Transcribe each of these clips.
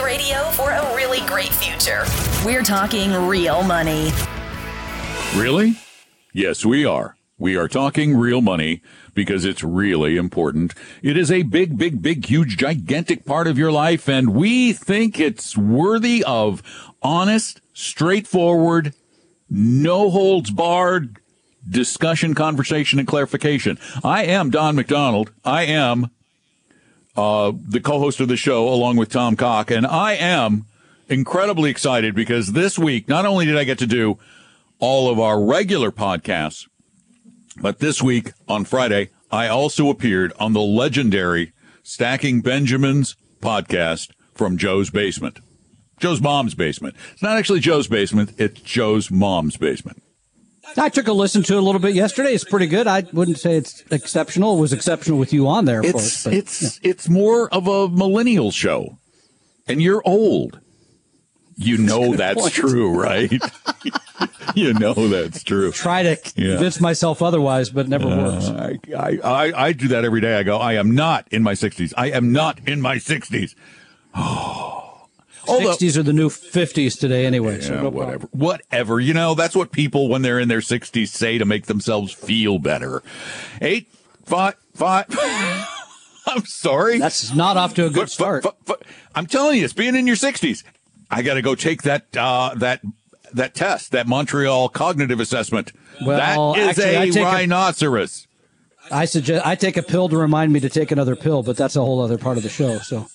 Reality radio for a really great future. We're talking real money. Really? Yes, we are. We are talking real money because it's really important. It is a big, big, big, huge, gigantic part of your life, and we think it's worthy of honest, straightforward, no holds barred discussion, conversation, and clarification. I am Don McDonald. I am uh, the co-host of the show along with Tom Cock, and I am incredibly excited because this week, not only did I get to do all of our regular podcasts, but this week on Friday, I also appeared on the legendary Stacking Benjamins podcast from Joe's basement. Joe's mom's basement. It's not actually Joe's basement, it's Joe's mom's basement. I took a listen to it a little bit yesterday. It's pretty good. I wouldn't say it's exceptional. It was exceptional with you on there, It's course. but, it's yeah. it's more of a millennial show. And you're old. You know that's point. true, right? you know that's true. Try to Yeah. convince myself otherwise, but it never works. Uh, I, I, I, I do that every day. I go, I am not in my 60s. I am not in my 60s. Although- 60s are the new 50s today anyway. So Yeah, no whatever. problem. Whatever. You know, that's what people, when they're in their 60s, say to make themselves feel better. Eight, five, five. I'm sorry. That's not off to a good start. but- but- I'm telling you, it's being in your 60s. I got to go take that, uh, that, that test, that Montreal cognitive assessment. Well, that is actually, I a a- rhinoceros. I suggest I take a pill to remind me to take another pill, but that's a whole other part of the show. So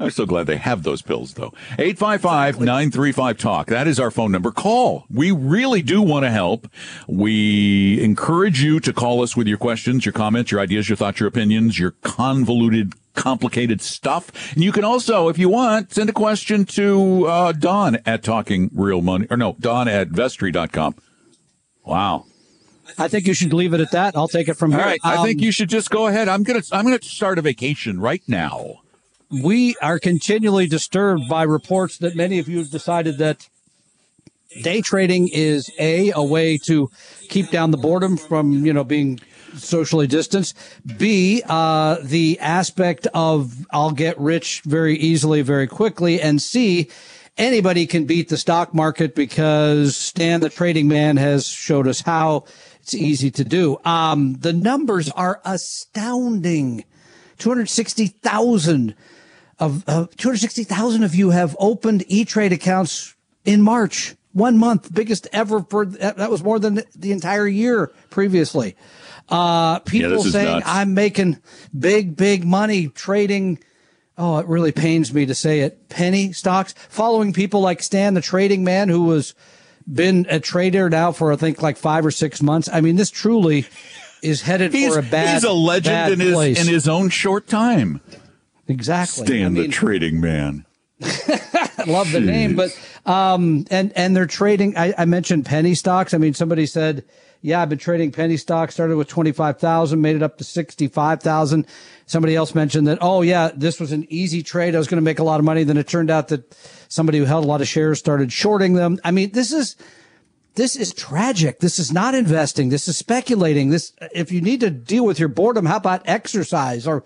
I'm so glad they have those pills, though. 855 935 Talk. That is our phone number. Call. We really do want to help. We encourage you to call us with your questions, your comments, your ideas, your thoughts, your opinions, your convoluted, complicated stuff. And you can also, if you want, send a question to uh, Don at Talking Real Money, or no, Don at Vestory.com. Wow. I think you should leave it at that. I'll take it from All here. right. I think Um, you should just go ahead. I'm going to, I'm going to start a vacation right now. We are continually disturbed by reports that many of you have decided that day trading is a a way to keep down the boredom from you know being socially distanced. B uh, the aspect of i'll get rich very easily very quickly. And c anybody can beat the stock market because stan the trading man has showed us how it's easy to do. Um, the numbers are astounding. 260,000 of uh, 260,000 of you have opened E-Trade accounts in March. One month, biggest ever for that was more than the entire year previously. Uh, people is saying nuts. I'm making big, big money trading. Oh, it really pains me to say it. Penny stocks, following people like Stan, the trading man, who was been a trader now for I think like five or six months. I mean, this truly is headed He's, for a bad. he's a legend in his, place. in his own short time. Exactly. Stan I the trading man. Love the name, but um, and and they're trading. I, I mentioned penny stocks. I mean, somebody said, "Yeah, I've been trading penny stocks. Started with twenty five thousand, made it up to sixty five thousand. Somebody else mentioned that, oh yeah, this was an easy trade. I was going to make a lot of money. Then it turned out that somebody who held a lot of shares started shorting them. I mean, this is this is tragic. This is not investing. This is speculating. This, if you need to deal with your boredom, how about exercise or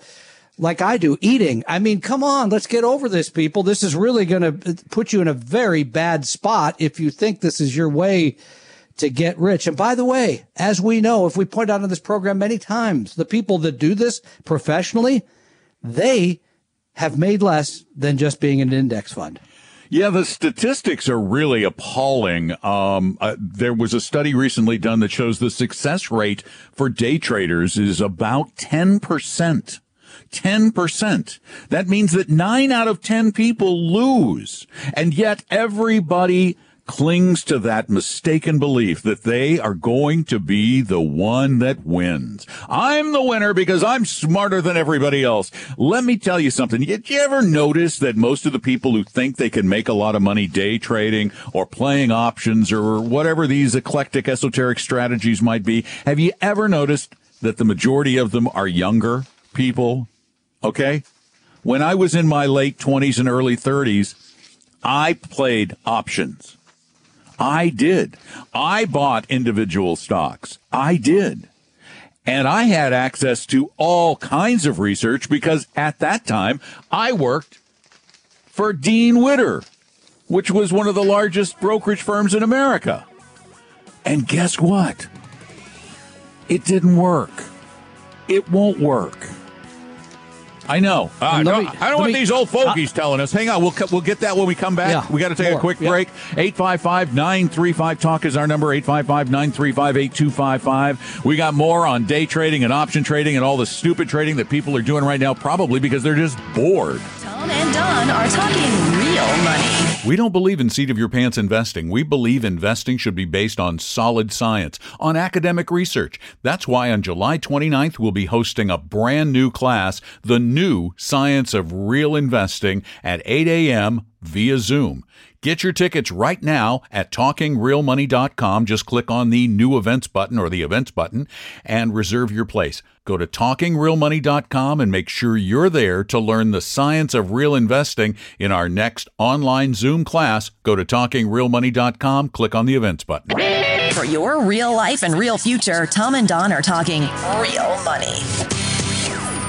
like I do, eating? I mean, come on, let's get over this, people. This is really going to put you in a very bad spot if you think this is your way to get rich. And by the way, as we know, if we point out on this program many times, the people that do this professionally, they have made less than just being an index fund. Yeah, the statistics are really appalling. Um, uh, there was a study recently done that shows the success rate for day traders is about 10%. 10%. That means that nine out of 10 people lose. And yet everybody clings to that mistaken belief that they are going to be the one that wins. I'm the winner because I'm smarter than everybody else. Let me tell you something. Did you ever notice that most of the people who think they can make a lot of money day trading or playing options or whatever these eclectic esoteric strategies might be, have you ever noticed that the majority of them are younger people? Okay. When I was in my late 20s and early 30s, I played options. I did. I bought individual stocks. I did. And I had access to all kinds of research because at that time I worked for Dean Witter, which was one of the largest brokerage firms in America. And guess what? It didn't work. It won't work. I know. Uh, I don't, me, I don't want me, these old fogies uh, telling us. Hang on, we'll we'll get that when we come back. Yeah, we got to take more, a quick yeah. break. 855-935 talk is our number 855-935-8255. We got more on day trading and option trading and all the stupid trading that people are doing right now probably because they're just bored. Tom and Don are talking real money. We don't believe in seat of your pants investing. We believe investing should be based on solid science, on academic research. That's why on July 29th, we'll be hosting a brand new class, The New Science of Real Investing, at 8 a.m. via Zoom. Get your tickets right now at talkingrealmoney.com. Just click on the new events button or the events button and reserve your place. Go to talkingrealmoney.com and make sure you're there to learn the science of real investing in our next online Zoom class. Go to talkingrealmoney.com, click on the events button. For your real life and real future, Tom and Don are talking real money.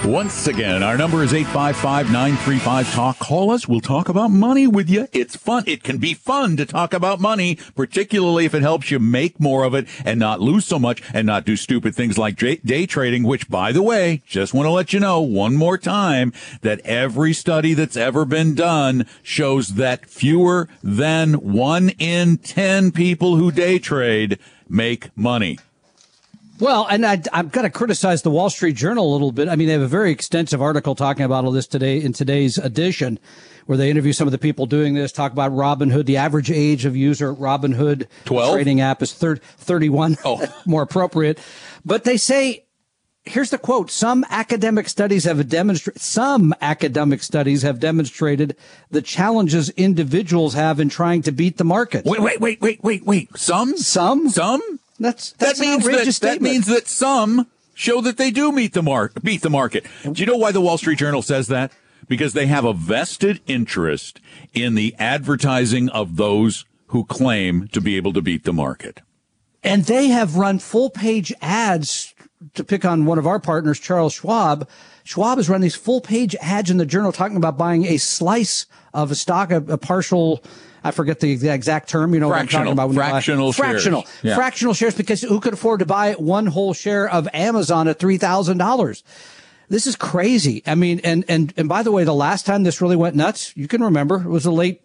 Once again, our number is 855-935-TALK. Call us. We'll talk about money with you. It's fun. It can be fun to talk about money, particularly if it helps you make more of it and not lose so much and not do stupid things like day trading, which by the way, just want to let you know one more time that every study that's ever been done shows that fewer than one in 10 people who day trade make money. Well, and I, have got to criticize the Wall Street Journal a little bit. I mean, they have a very extensive article talking about all this today in today's edition, where they interview some of the people doing this, talk about Robinhood. The average age of user at Robinhood 12? trading app is thir- 31, oh. more appropriate. But they say, here's the quote. Some academic studies have demonstrated, some academic studies have demonstrated the challenges individuals have in trying to beat the market. Wait, wait, wait, wait, wait, wait. Some? Some? Some? That's, that's that means that, that means that some show that they do meet the mark beat the market. Do you know why the Wall Street Journal says that? Because they have a vested interest in the advertising of those who claim to be able to beat the market. And they have run full page ads to pick on one of our partners, Charles Schwab. Schwab has run these full page ads in the journal talking about buying a slice of a stock, a, a partial I forget the exact term. You know fractional, what I'm talking about? Fractional shares. Fractional. Yeah. Fractional shares because who could afford to buy one whole share of Amazon at $3,000? This is crazy. I mean, and, and, and by the way, the last time this really went nuts, you can remember it was the late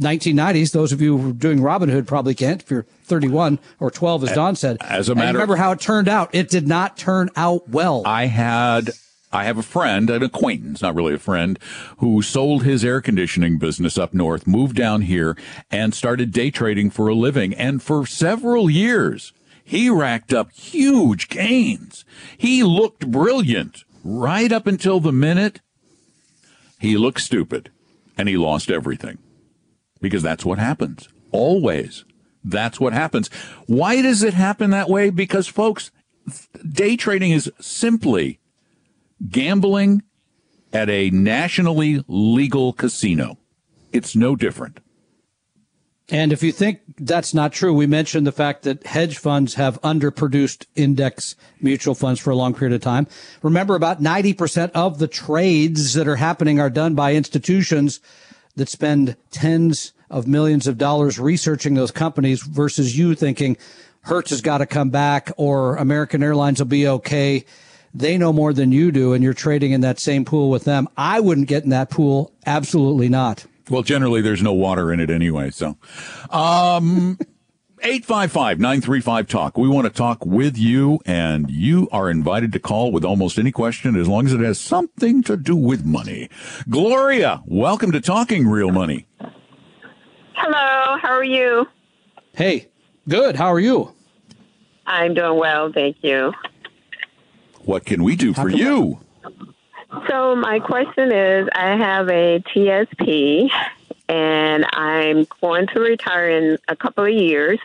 1990s. Those of you who are doing Robinhood probably can't if you're 31 or 12, as Don said. As a matter, and remember how it turned out. It did not turn out well. I had I have a friend, an acquaintance, not really a friend, who sold his air conditioning business up north, moved down here, and started day trading for a living. And for several years, he racked up huge gains. He looked brilliant right up until the minute he looked stupid and he lost everything. Because that's what happens. Always. That's what happens. Why does it happen that way? Because folks, day trading is simply gambling at a nationally legal casino. It's no different. And if you think that's not true, we mentioned the fact that hedge funds have underproduced index mutual funds for a long period of time. Remember, about 90% of the trades that are happening are done by institutions that spend tens of millions of dollars researching those companies versus you thinking Hertz has got to come back or American Airlines will be okay they know more than you do and you're trading in that same pool with them. I wouldn't get in that pool. Absolutely not. Well, generally there's no water in it anyway. So, um, 855-935-TALK. We want to talk with you and you are invited to call with almost any question as long as it has something to do with money. Gloria, welcome to Talking Real Money. Hello, how are you? Hey, good. How are you? I'm doing well, thank you. What can we do for you? So, my question is I have a TSP and I'm going to retire in a couple of years.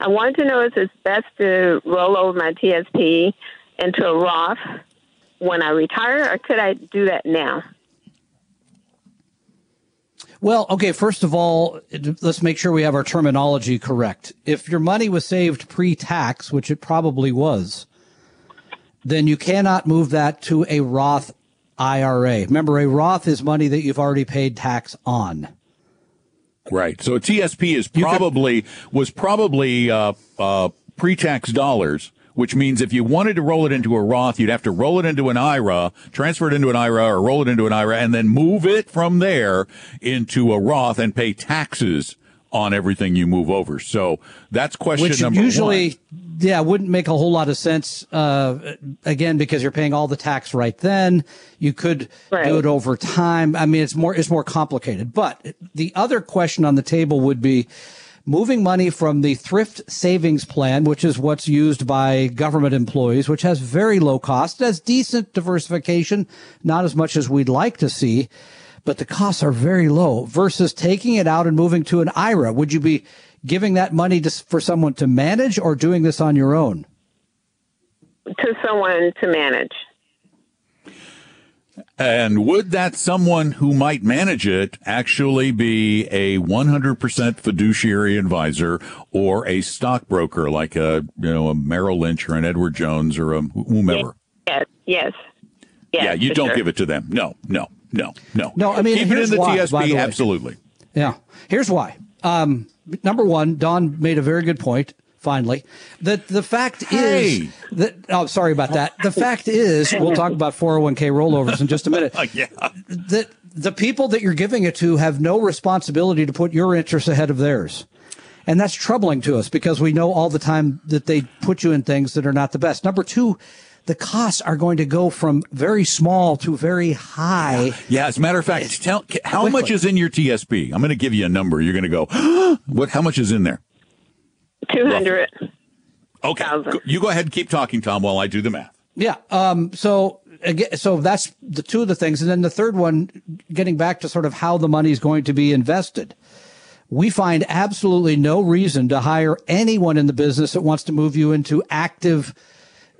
I want to know if it's best to roll over my TSP into a Roth when I retire, or could I do that now? Well, okay, first of all, let's make sure we have our terminology correct. If your money was saved pre tax, which it probably was, then you cannot move that to a Roth IRA. Remember, a Roth is money that you've already paid tax on. Right. So a TSP is probably could, was probably uh, uh, pre-tax dollars, which means if you wanted to roll it into a Roth, you'd have to roll it into an IRA, transfer it into an IRA, or roll it into an IRA, and then move it from there into a Roth and pay taxes on everything you move over. So that's question Which number usually, one. yeah, wouldn't make a whole lot of sense. Uh, again, because you're paying all the tax right then. You could right. do it over time. I mean, it's more it's more complicated. But the other question on the table would be moving money from the thrift savings plan, which is what's used by government employees, which has very low cost, has decent diversification, not as much as we'd like to see but the costs are very low versus taking it out and moving to an IRA. Would you be giving that money to, for someone to manage or doing this on your own? To someone to manage. And would that someone who might manage it actually be a 100% fiduciary advisor or a stockbroker like a, you know, a Merrill Lynch or an Edward Jones or a whomever? Yes, yes. yes yeah, you don't sure. give it to them. No, no. No, no, no. I mean, keep it in the why, TSP. The absolutely. Yeah. Here's why. Um, number one, Don made a very good point. Finally, that the fact hey. is that. Oh, sorry about that. The fact is, we'll talk about 401k rollovers in just a minute. yeah. That the people that you're giving it to have no responsibility to put your interests ahead of theirs. And that's troubling to us because we know all the time that they put you in things that are not the best. Number two, the costs are going to go from very small to very high. Yeah, yeah as a matter of fact, tell how quickly. much is in your TSP? I'm going to give you a number. You're going to go, what? How much is in there? Two hundred. Okay, you go ahead and keep talking, Tom, while I do the math. Yeah. Um. So again, so that's the two of the things, and then the third one, getting back to sort of how the money is going to be invested we find absolutely no reason to hire anyone in the business that wants to move you into active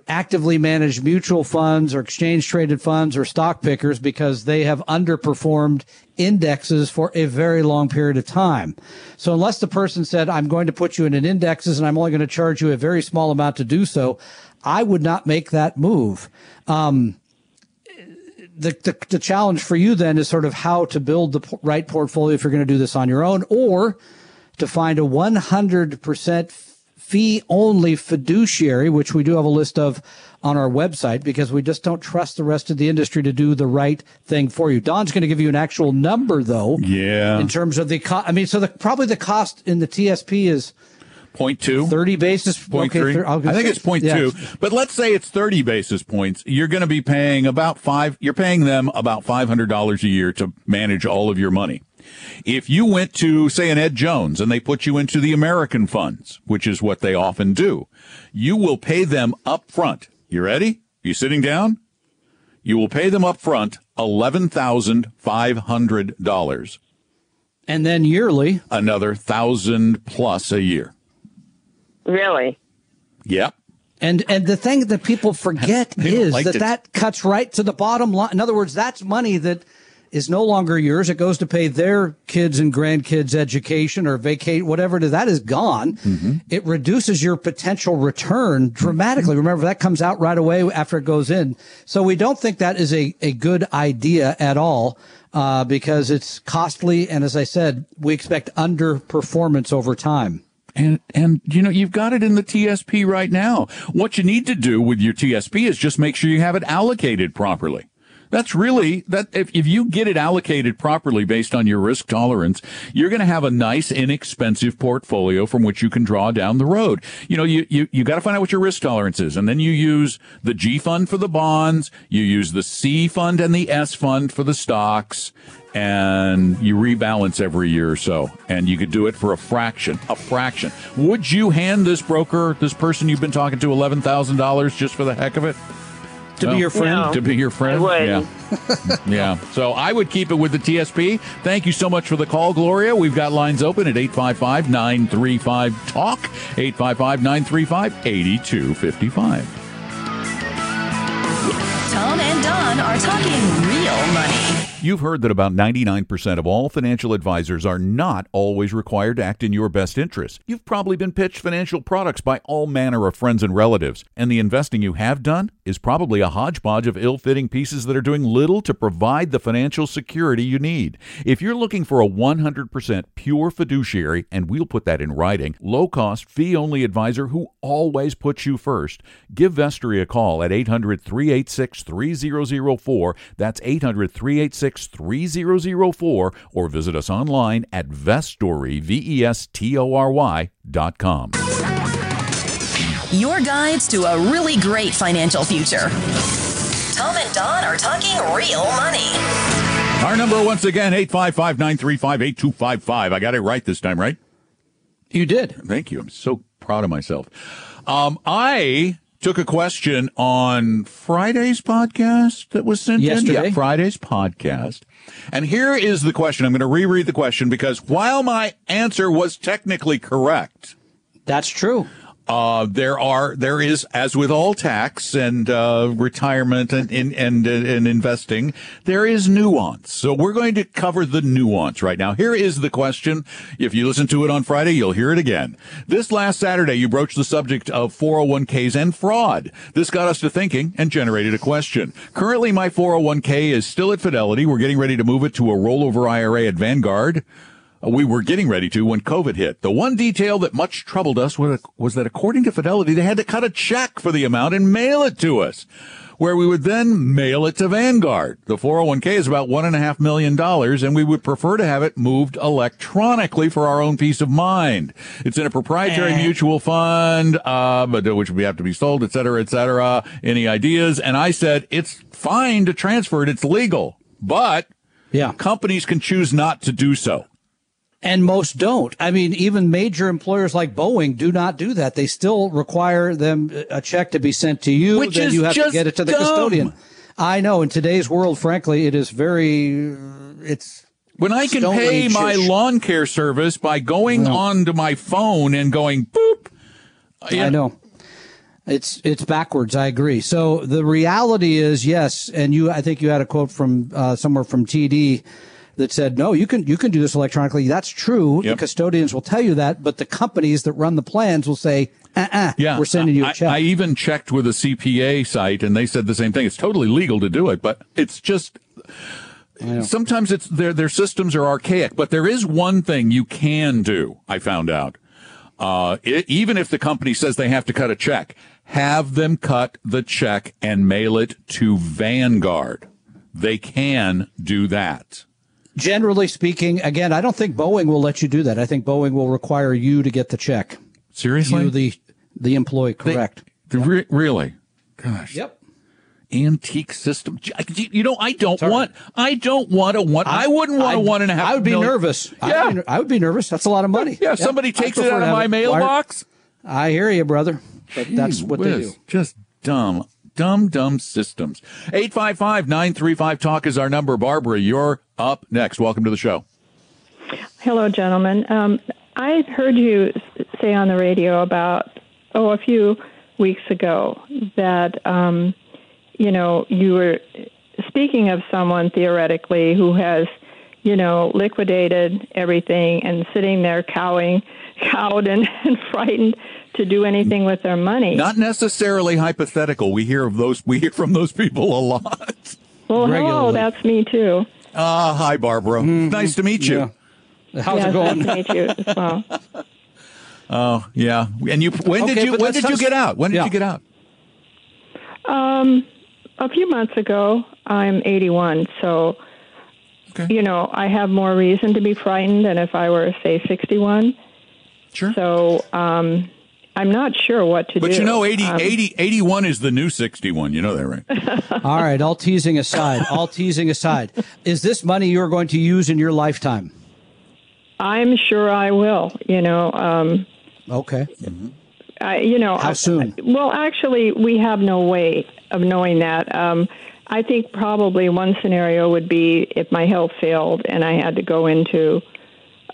actively managed mutual funds or exchange traded funds or stock pickers because they have underperformed indexes for a very long period of time. So unless the person said, I'm going to put you in an indexes and I'm only going to charge you a very small amount to do so, I would not make that move. Um, the, the, the challenge for you then is sort of how to build the right portfolio if you're going to do this on your own or to find a 100% fee only fiduciary, which we do have a list of on our website because we just don't trust the rest of the industry to do the right thing for you. Don's going to give you an actual number though. Yeah. In terms of the cost, I mean, so the, probably the cost in the TSP is point two, 30 basis point okay, three. I think it's point yeah. two, but let's say it's 30 basis points. You're going to be paying about five, you're paying them about $500 a year to manage all of your money. If you went to, say, an Ed Jones and they put you into the American funds, which is what they often do, you will pay them up front. You ready? You sitting down? You will pay them up front $11,500. And then yearly? Another thousand plus a year. Really? Yep. And and the thing that people forget is that it. that cuts right to the bottom line. In other words, that's money that is no longer yours. It goes to pay their kids and grandkids education or vacate, whatever it is. That is gone. Mm-hmm. It reduces your potential return dramatically. Remember, that comes out right away after it goes in. So we don't think that is a, a good idea at all. Uh, because it's costly. And as I said, we expect underperformance over time. And, and, you know, you've got it in the TSP right now. What you need to do with your TSP is just make sure you have it allocated properly. That's really that if, if you get it allocated properly based on your risk tolerance, you're going to have a nice inexpensive portfolio from which you can draw down the road. You know, you you, you got to find out what your risk tolerance is and then you use the G fund for the bonds, you use the C fund and the S fund for the stocks and you rebalance every year or so and you could do it for a fraction, a fraction. Would you hand this broker, this person you've been talking to $11,000 just for the heck of it? To No. be your friend. No. to be your friend. Would. Yeah. yeah. So I would keep it with the TSP. Thank you so much for the call, Gloria. We've got lines open at 855 935 TALK, 855 935 8255. Tom and Don are talking real money. You've heard that about 99% of all financial advisors are not always required to act in your best interest. You've probably been pitched financial products by all manner of friends and relatives, and the investing you have done is probably a hodgepodge of ill fitting pieces that are doing little to provide the financial security you need. If you're looking for a 100% pure fiduciary, and we'll put that in writing, low cost, fee only advisor who always puts you first, give Vestory a call at 800 386 3004. That's 800 386 3004, or visit us online at Vestory, V E S T O R Y dot com. Your guides to a really great financial future. Tom and Don are talking real money. Our number once again, 855 935 8255. I got it right this time, right? You did. Thank you. I'm so proud of myself. Um, I took a question on Friday's podcast that was sent in. Yesterday? Yeah, Friday's podcast. And here is the question. I'm going to reread the question because while my answer was technically correct, That's true. Uh, there are there is as with all tax and uh, retirement and and, and and investing, there is nuance. So we're going to cover the nuance right now. Here is the question. If you listen to it on Friday, you'll hear it again. This last Saturday, you broached the subject of 401ks and fraud. This got us to thinking and generated a question. Currently, my 401k is still at Fidelity. We're getting ready to move it to a rollover IRA at Vanguard. Uh, we were getting ready to when COVID hit. The one detail that much troubled us was, was that according to Fidelity, they had to cut a check for the amount and mail it to us, where we would then mail it to Vanguard. The 401k is about one and a half million dollars, and we would prefer to have it moved electronically for our own peace of mind. It's in a proprietary mutual fund, uh, but uh, which would have to be sold, et cetera, et cetera. Any ideas? And I said, it's fine to transfer it. It's legal, but Yeah. companies can choose not to do so. And most don't. I mean, even major employers like Boeing do not do that. They still require them a check to be sent to you. Which then is you have to just get it to the dumb. custodian. I know. In today's world, frankly, it is very. It's When I can pay Age my lawn care service by going onto my phone and going boop. I know. It's it's backwards. I agree. So the reality is, yes, and you. I think you had a quote from uh, somewhere from TD that said, "No, you can you can do this electronically." That's true. Yep. The custodians will tell you that, but the companies that run the plans will say, "Uh-uh, Yeah, we're sending you a check." I even checked with a CPA site, and they said the same thing. It's totally legal to do it, but it's just sometimes it's their their systems are archaic. But there is one thing you can do. I found out. Uh, it, even if the company says they have to cut a check, have them cut the check and mail it to Vanguard. They can do that. Generally speaking, again, I don't think Boeing will let you do that. I think Boeing will require you to get the check. Seriously? You, the the employee, They- correct? Re- really? Gosh. Yep. Antique system. You know, I don't want. I don't want a one. I, wouldn't want a I'd- one and a half. I would be million- nervous. I Yeah. would, be, I would be nervous. That's a lot of money. Yeah. If somebody takes it out of my it mailbox. I hear you, brother. But that's what they do. Just dumb, dumb, dumb systems. 855-935-TALK is our number. Barbara, you're up next. Welcome to the show. Hello, gentlemen. Um, I heard you say on the radio about oh a few weeks ago that um, you know you were speaking of someone theoretically who has you know liquidated everything and sitting there cowing, cowed and, and frightened to do anything with their money. Not necessarily hypothetical. We hear of those. We hear from those people a lot. well, hello, that's me too. Ah, hi, Barbara. Nice to meet you. Yeah. How's yes, it going? nice to meet you as well. Oh, yeah. And you. When did you? When did you get out? When did Yeah. you get out? Um, a few months ago, I'm 81, so Okay. you know I have more reason to be frightened than if I were, say, 61. Sure. So um, I'm not sure what to do. But you know, 80, Um, 80, 81 is the new 61. You know that, right? All right, all teasing aside, all teasing aside, is this money you're going to use in your lifetime? I'm sure I will. You know. Um, Okay. I, you know, How I- soon? well, actually, we have no way of knowing that. Um, I think probably one scenario would be if my health failed and I had to go into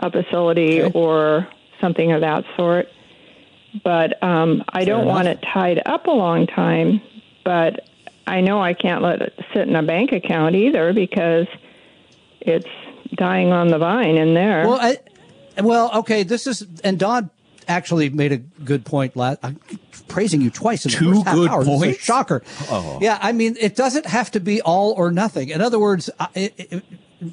a facility Okay. or something of that sort. But um, I don't enough. want it tied up a long time. But I know I can't let it sit in a bank account either because it's dying on the vine in there. Well, I, well, okay. This is and Don actually made a good point. Last, I'm praising you twice in the Two first half good hour. This is a points? shocker. Oh. Yeah, I mean, it doesn't have to be all or nothing. In other words, I- it, it,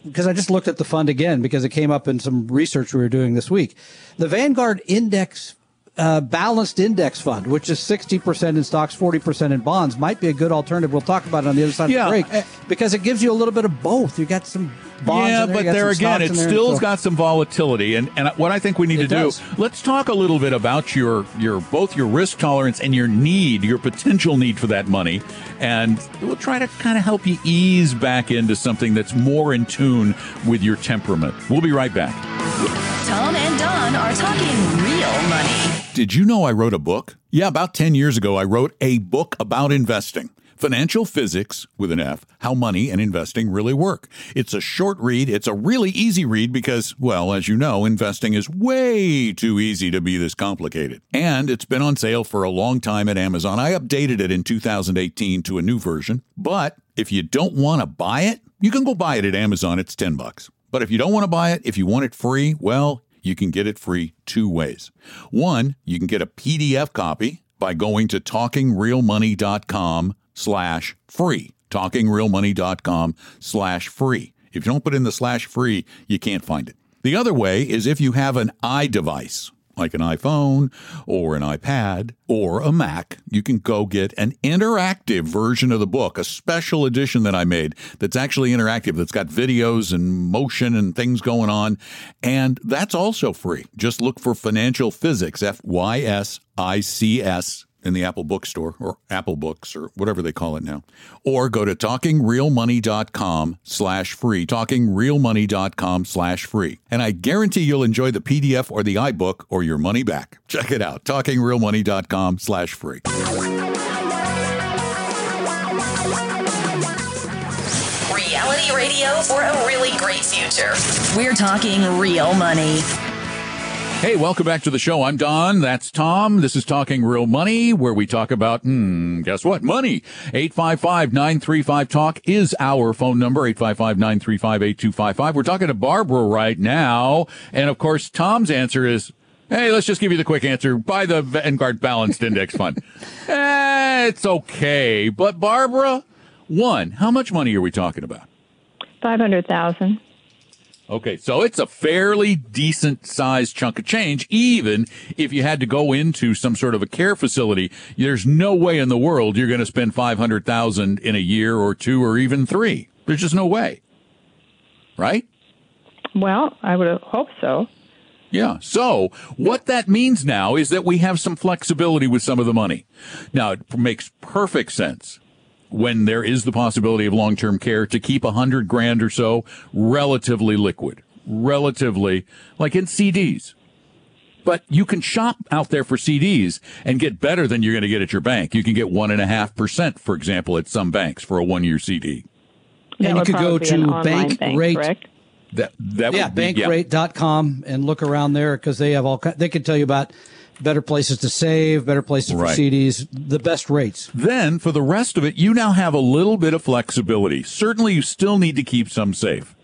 because I just looked at the fund again because it came up in some research we were doing this week. The Vanguard Index. Uh, balanced index fund, which is 60% in stocks, 40% in bonds, might be a good alternative. We'll talk about it on the other side Yeah. of the break because it gives you a little bit of both. You got some bonds. yeah, in there, but there again, it in there, still's so- got some volatility, and and what I think we need It to does. do. Let's talk a little bit about your your both your risk tolerance and your need, your potential need for that money, and we'll try to kind of help you ease back into something that's more in tune with your temperament. We'll be right back. Tom and Don are talking real money. Did you know I wrote a book? Yeah, about 10 years ago, I wrote a book about investing. Financial Fysics with an F, How Money and Investing Really Work. It's a short read. It's a really easy read because, well, as you know, investing is way too easy to be this complicated. And it's been on sale for a long time at Amazon. I updated it in 2018 to a new version. But if you don't want to buy it, you can go buy it at Amazon. It's 10 bucks. But if you don't want to buy it, if you want it free, well, you can get it free two ways. One, you can get a PDF copy by going to talkingrealmoney.com slash free. Talkingrealmoney.com slash free. If you don't put in the slash free, you can't find it. The other way is if you have an iDevice, like an iPhone or an iPad or a Mac, you can go get an interactive version of the book, a special edition that I made that's actually interactive, that's got videos and motion and things going on. And that's also free. Just look for Financial Fysics, F Y S I C S in the Apple bookstore or Apple Books or whatever they call it now. Or go to talkingrealmoney.com slash free, talkingrealmoney.com slash free. And I guarantee you'll enjoy the PDF or the iBook or your money back. Check it out, talkingrealmoney.com slash free. Reality radio for a really great future. We're talking real money. Hey, welcome back to the show. I'm Don. That's Tom. This is Talking Real Money, where we talk about, hmm, guess what? Money. 855-935-TALK is our phone number, 855-935-8255. We're talking to Barbara right now. And of course, Tom's answer is, hey, let's just give you the quick answer. Buy the Vanguard Balanced Index Fund. eh, it's okay. But Barbara, one, how much money are we talking about? 500,000. Okay, so it's a fairly decent sized chunk of change, even if you had to go into some sort of a care facility. There's no way in the world you're going to spend 500,000 in a year or two or even three. There's just no way. Right? Well, I would hope so. Yeah. So what that means now is that we have some flexibility with some of the money. Now it makes perfect sense when there is the possibility of long-term care to keep a hundred grand or so relatively liquid, relatively like in CDs. But you can shop out there for CDs and get better than you're going to get at your bank. You can get one and a half percent, for example, at some banks for a one-year CD. That And you could go probably be an to online bank rate. correct? That that yeah, would be, yeah. bankrate.com and look around there because they have all they can tell you about better places to save, better places Right. for CDs, the best rates. Then for the rest of it, you now have a little bit of flexibility. Certainly you still need to keep some safe.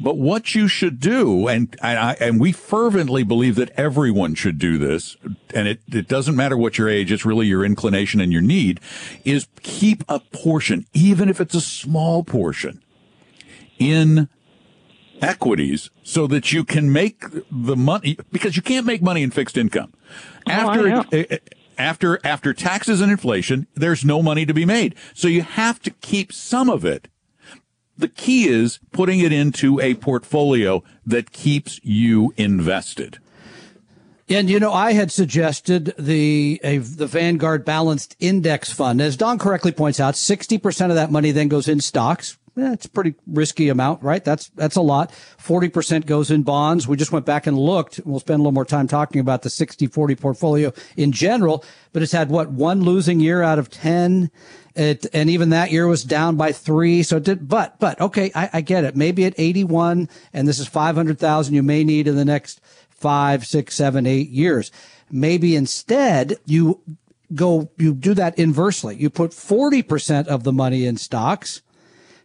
But what you should do, and and, I, and we fervently believe that everyone should do this, and it, it doesn't matter what your age, it's really your inclination and your need, is keep a portion, even if it's a small portion, in equities so that you can make the money because you can't make money in fixed income. After know. eh, after after taxes and inflation, there's no money to be made. So you have to keep some of it The key is putting it into a portfolio that keeps you invested. And you know, I had suggested the a, the Vanguard Balanced Index Fund. As Don correctly points out, sixty percent of that money then goes in stocks. That's a pretty risky amount, right? That's that's a lot. Forty percent goes in bonds. We just went back and looked. We'll spend a little more time talking about the 60-40 portfolio in general, but it's had what one losing year out of ten. It, and even that year was down by three. So it did, but, but okay, I, I get it. Maybe at 81 and this is 500,000 you may need in the next five, six, seven, eight years. Maybe instead you go, you do that inversely. You put 40% of the money in stocks,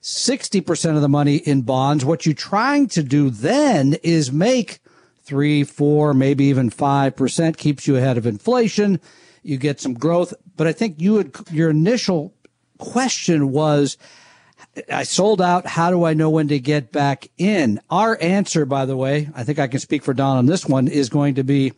60% of the money in bonds. What you're trying to do then is make three, four, maybe even 5% keeps you ahead of inflation. You get some growth. But I think you would, your initial question was, I sold out. How do I know when to get back in? Our answer, by the way, I think I can speak for Don on this one, is going to be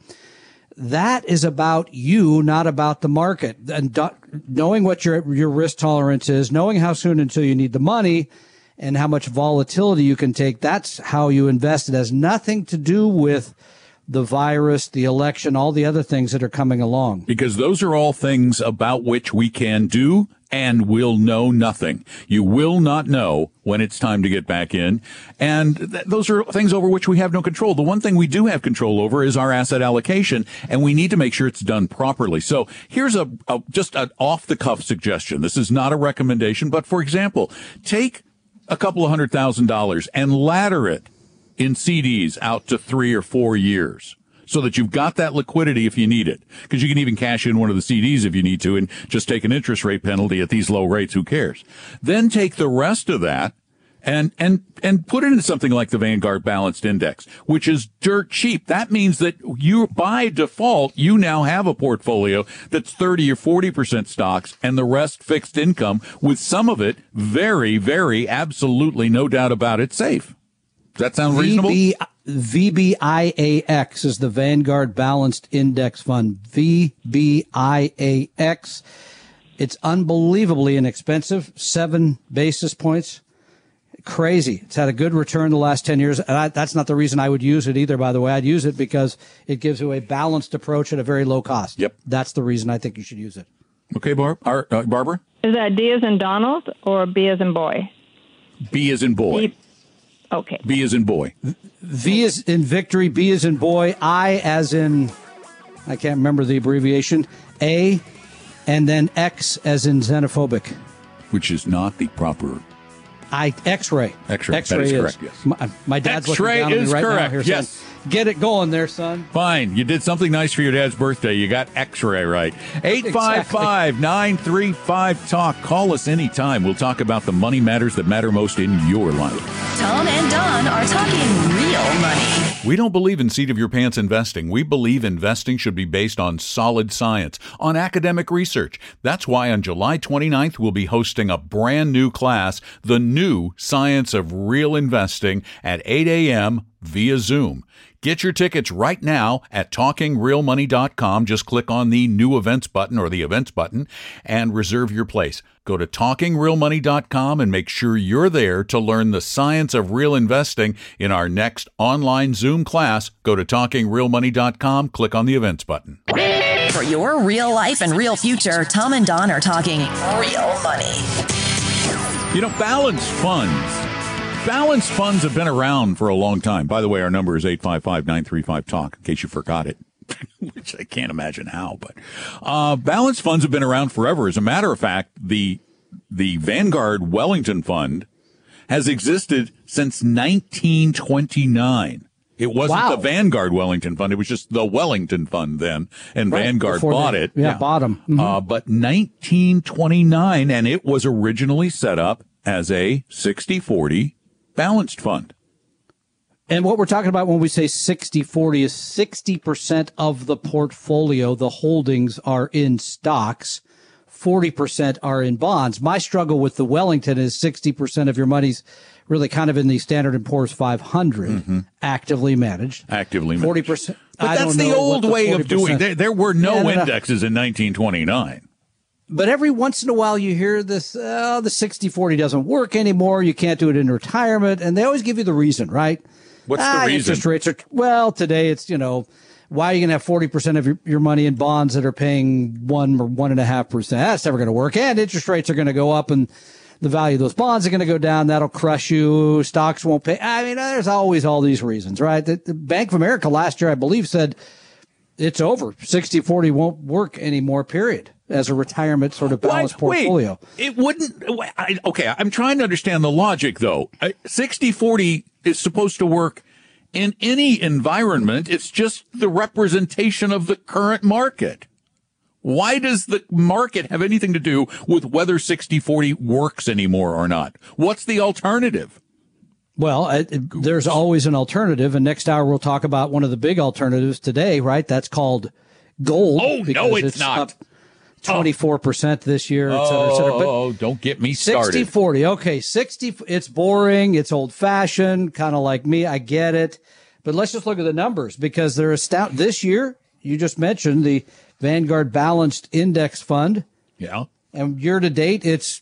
that is about you, not about the market. And do, knowing what your your risk tolerance is, knowing how soon until you need the money, and how much volatility you can take. That's how you invest. It has nothing to do with the virus, the election, all the other things that are coming along. Because those are all things about which we can do and will know nothing. You will not know when it's time to get back in. And th- those are things over which we have no control. The one thing we do have control over is our asset allocation, and we need to make sure it's done properly. So here's a, a just an off the cuff suggestion. This is not a recommendation, but for example, take a couple of hundred thousand dollars and ladder it in CDs out to three or four years so that you've got that liquidity if you need it. Because you can even cash in one of the CDs if you need to and just take an interest rate penalty at these low rates. Who cares? Then take the rest of that and and and put it into something like the Vanguard Balanced Index, which is dirt cheap. That means that you by default you now have a portfolio that's 30 or 40% stocks and the rest fixed income with some of it very very absolutely no doubt about it safe. Does that sound reasonable? VB, VBIAX is the Vanguard Balanced Index Fund. VBIAX. It's unbelievably inexpensive. Seven basis points. Crazy. It's had a good return the last 10 years. And I, that's not the reason I would use it either, by the way. I'd use it because it gives you a balanced approach at a very low cost. Yep. That's the reason I think you should use it. Okay, Barb, uh, Barbara? Is that D as in Donald or B as in boy? B as in boy. B- okay. B as in boy. V is in victory, B is in boy, I as in, I can't remember the abbreviation, A, and then X as in xenophobic. Which is not the proper. I X-ray. X-ray. X-ray That is is correct, yes. My, my dad's X-ray looking down is at me right correct, now here, yes. son. Get it going there, son. Fine. You did something nice for your dad's birthday. You got x-ray right. 855-935-TALK. Call us anytime. We'll talk about the money matters that matter most in your life. Tom and Don are talking real money. We don't believe in seat of your pants investing. We believe investing should be based on solid science, on academic research. That's why on July 29th, we'll be hosting a brand new class, The New Science of Real Investing at 8 a.m. via Zoom. Get your tickets right now at talkingrealmoney.com. Just click on the new events button or the events button and reserve your place. Go to talkingrealmoney.com and make sure you're there to learn the science of real investing in our next online Zoom class. Go to talkingrealmoney.com, click on the events button. For your real life and real future, Tom and Don are talking real money. You know, balanced funds. Balanced funds have been around for a long time. By the way, our number is 855-935-TALK, in case you forgot it. Which I can't imagine how, but uh, balanced funds have been around forever. As a matter of fact, the the Vanguard Wellington Fund has existed since 1929. It wasn't Wow. the Vanguard Wellington Fund; it was just the Wellington Fund then, and Right, Vanguard bought they- it. yeah, bought 'em. Mhm. Uh, but 1929, and it was originally set up as a 60-40 balanced fund. And what we're talking about when we say 60 40 is 60% of the portfolio, the holdings are in stocks, 40% are in bonds. My struggle with the Wellington is 60% of your money's really kind of in the Standard & Poor's 500 mm-hmm. actively managed. Actively managed. 40%. But I that's the old what way of doing. 40% There, there were no Yeah, no, no. indexes in 1929. But every once in a while you hear this, oh, the 60 40 doesn't work anymore. You can't do it in retirement. And they always give you the reason, right? What's ah, the reason? Interest rates are, well, today it's, you know, why are you going to have 40% of your, your money in bonds that are paying one or one and a half percent? That's never going to work. And interest rates are going to go up and the value of those bonds are going to go down. That'll crush you. Stocks won't pay. I mean, there's always all these reasons, right? The, the Bank of America last year, I believe, said it's over. 60 40 won't work anymore, period, as a retirement sort of balanced Wait, portfolio. It wouldn't. I, okay, I'm trying to understand the logic though. Uh, 60 40 is supposed to work in any environment. It's just the representation of the current market. Why does the market have anything to do with whether 60-40 works anymore or not? What's the alternative? Well, uh, I, there's always an alternative, and next hour we'll talk about one of the big alternatives today, right? That's called gold. Oh no, it's, it's not. Twenty-four percent this year, et cetera, et cetera. But oh, don't get me started. 60 40. Okay, 60. It's boring. It's old fashioned, kind of like me. I get it. But let's just look at the numbers because they're astounding. This year, you just mentioned the Vanguard Balanced Index Fund. Yeah. And year to date, it's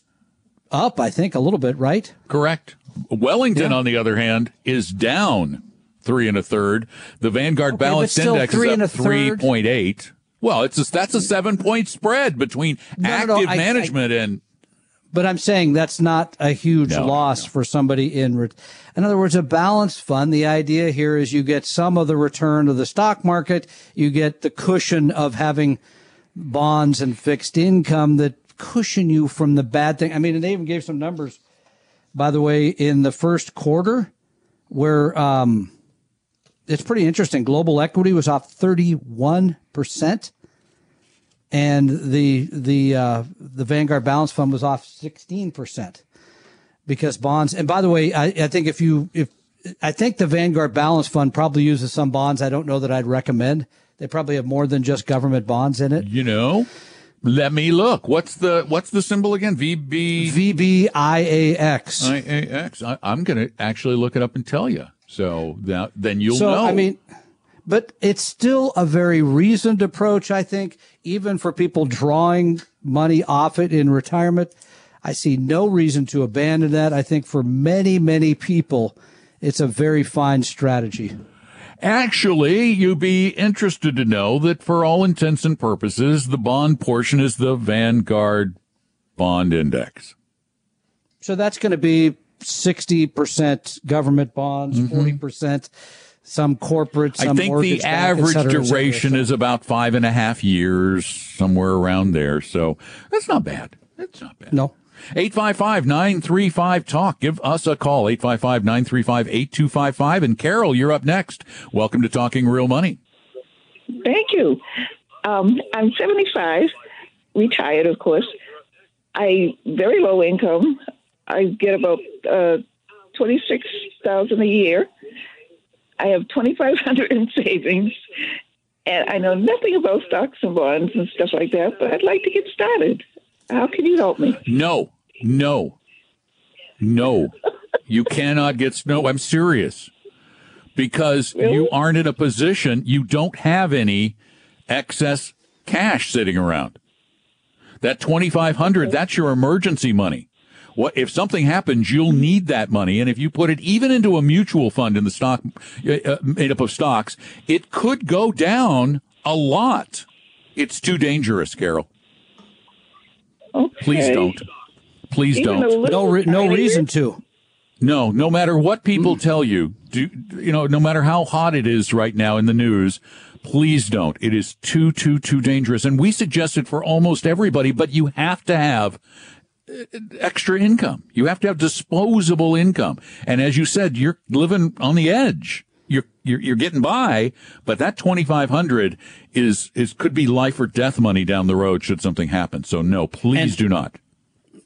up, I think, a little bit, right? Correct. Wellington, yeah. on the other hand, is down three and a third. The Vanguard okay, Balanced Index is up 3.8. Well, it's a, that's a seven point spread between no, active no, no, management I, I, and but I'm saying that's not a huge loss for somebody in. Re- in other words, a balanced fund. The idea here is you get some of the return of the stock market, you get the cushion of having bonds and fixed income that cushion you from the bad thing. I mean, and they even gave some numbers, by the way, in the first quarter, where um, it's pretty interesting. Global equity was off 31 percent and the the uh, the Vanguard Balance Fund was off sixteen percent because bonds. And by the way, I, I think if you if I think the Vanguard Balance Fund probably uses some bonds. I don't know that I'd recommend. They probably have more than just government bonds in it. You know, let me look. What's the what's the symbol again? VB VBIAX. IAX. I, I'm going to actually look it up and tell you. So that, then you'll so, know. I mean, but it's still a very reasoned approach, I think, even for people drawing money off it in retirement. I see no reason to abandon that. I think for many, many people, it's a very fine strategy. Actually, you'd be interested to know that for all intents and purposes, the bond portion is the Vanguard bond index. So that's going to be 60% government bonds, mm-hmm. 40% some corporate. Some I think the average cetera, duration is about five and a half years, somewhere around there. So that's not bad. That's not bad. No. 855-935-TALK. Give us a call, 855-935-8255. And Carol, you're up next. Welcome to Talking Real Money. Thank you. Um, I'm 75, retired, of course. I very low income. I get about uh, 26000 a year. I have 2500 in savings, and I know nothing about stocks and bonds and stuff like that, but I'd like to get started. How can you help me? No, no, no. you cannot get snow. I'm serious because really? you aren't in a position. You don't have any excess cash sitting around. That 2500, that's your emergency money. What if something happens? You'll need that money, and if you put it even into a mutual fund in the stock uh, uh, made up of stocks, it could go down a lot. It's too dangerous, Carol. Okay. Please don't. Please even don't. No, re- no reason to. No, no matter what people mm. tell you, do you know? No matter how hot it is right now in the news, please don't. It is too, too, too dangerous. And we suggest it for almost everybody, but you have to have extra income. You have to have disposable income. And as you said, you're living on the edge. You're, you're, getting by, but that 2500 is, is, could be life or death money down the road should something happen. So no, please and do not.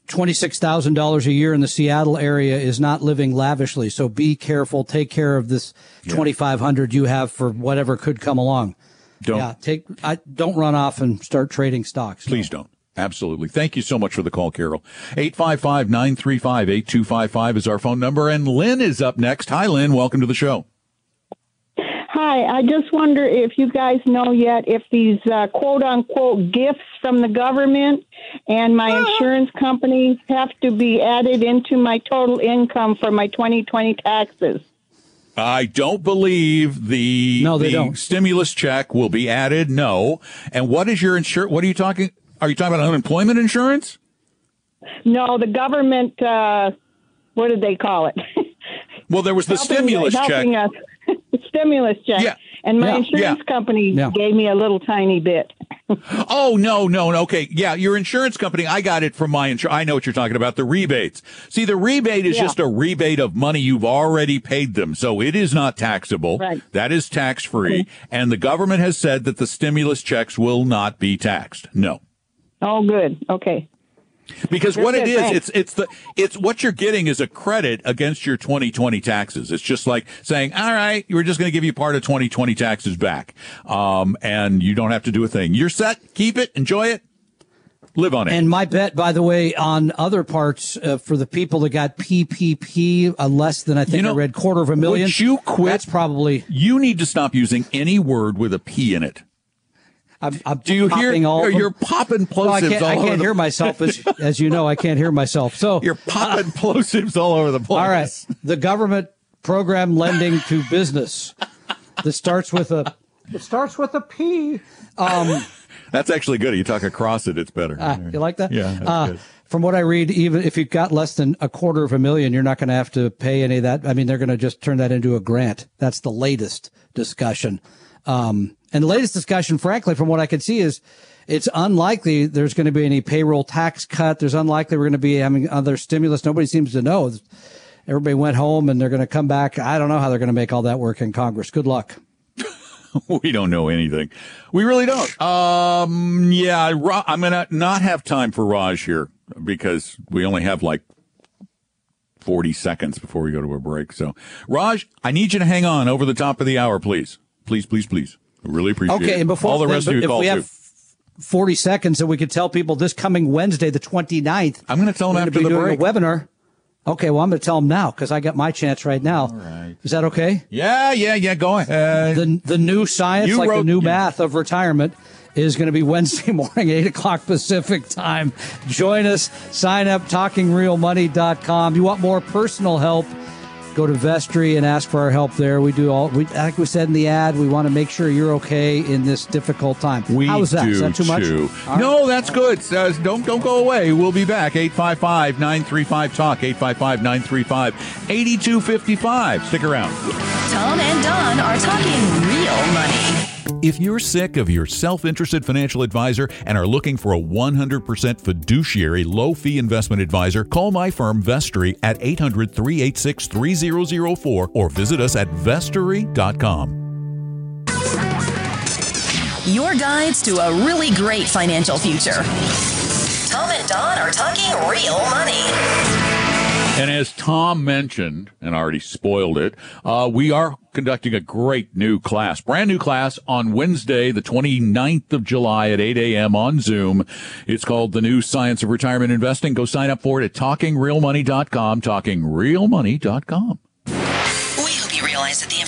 $26,000 a year in the Seattle area is not living lavishly. So be careful. Take care of this yeah. 2500 you have for whatever could come along. Don't yeah, take, I, don't run off and start trading stocks. Please no. don't. Absolutely. Thank you so much for the call, Carol. 855-935-8255 is our phone number. And Lynn is up next. Hi, Lynn. Welcome to the show. Hi. Hi, I just wonder if you guys know yet if these uh, quote unquote gifts from the government and my insurance company have to be added into my total income for my 2020 taxes. I don't believe the, No, they the don't. stimulus check will be added. No. And what is your insurance? What are you talking? Are you talking about unemployment insurance? No, the government, uh, what did they call it? Well, there was the Helping- stimulus check. us. stimulus check. Yeah. And my Yeah. insurance Yeah. company gave me a little tiny bit. Oh no, no, no. Okay, yeah, your insurance company. I got it from my insurance. I know what you're talking about. The rebates. See, the rebate is just a rebate of money you've already paid them, so it is not taxable. Right. That is tax free, and the government has said that the stimulus checks will not be taxed. No. Oh, good. Okay. Because what it it, is, thanks. it's it's the it's what you're getting is a credit against your 2020 taxes. It's just like saying, all right, we're just going to give you part of 2020 taxes back, um, and you don't have to do a thing. You're set. Keep it. Enjoy it. Live on it. And my bet, by the way, on other parts uh, for the people that got PPP, uh, less than I think You know, I read quarter of a million. would you quit? That's probably. you need to stop using any word with a P in it. I'm, I'm Do you hear? all. You're popping plosives No, I can't, I can't hear myself as as you know. I can't hear myself. So You're popping plosives all over the place. all right, the government program lending to business that starts with a it starts with a P. Um, That's actually good. You talk across it, it's better. Ah, you like that? Yeah, that's Uh. From what I read, even if you've got less than a quarter of a million, you're not going to have to pay any of that. I mean, they're going to just turn that into a grant. That's the latest discussion. Um, and the latest discussion, frankly, from what I can see is it's unlikely there's going to be any payroll tax cut. There's unlikely we're going to be having other stimulus. Nobody seems to know. Everybody went home and they're going to come back. I don't know how they're going to make all that work in Congress. Good luck. we don't know anything. We really don't. Um, yeah, I'm gonna not have time for Raj here because we only have like 40 seconds before we go to a break. So, Raj, I need you to hang on over the top of the hour, please. Please, please, please. Really appreciate it. Okay, and before all the rest but of you if call we too. have 40 seconds and we could tell people this coming Wednesday, the 29th. I'm gonna tell them after be the doing break. a webinar. Okay, well, I'm going to tell them now because I got my chance right now. All right. Is that okay? yeah, yeah, yeah. Go ahead. The the new science, You like the new you- math of retirement, is going to be Wednesday morning, 8 o'clock Pacific time. Join us. Sign up, talkingrealmoney.com. You want more personal help? Go to Vestory and ask for our help there. We do all, we, like we said in the ad, we want to make sure you're okay in this difficult time. We How was that? do Is that too much? too. All right. No, that's good. Uh, don't don't go away. We'll be back. 855-935 talk. 855-935-8255. Stick around. Tom and Don are talking real money. If you're sick of your self-interested financial advisor and are looking for a 100% fiduciary low-fee investment advisor, call my firm Vestory at 800-386-3004 or visit us at vestory.com. Your guides to a really great financial future. Tom and Don are talking real money. And as Tom mentioned, and I already spoiled it, uh, we are conducting a great new class, brand new class on Wednesday, the 29th of July at 8 a.m. on Zoom. It's called The New Science of Retirement Investing. Go sign up for it at talkingrealmoney.com, talkingrealmoney.com.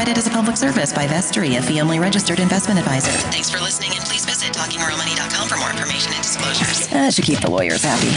provided as a public service by Vestory, a fee-only registered investment advisor. Thanks for listening, and please visit talkingrealmoney.com for more information and disclosures. That should keep the lawyers happy.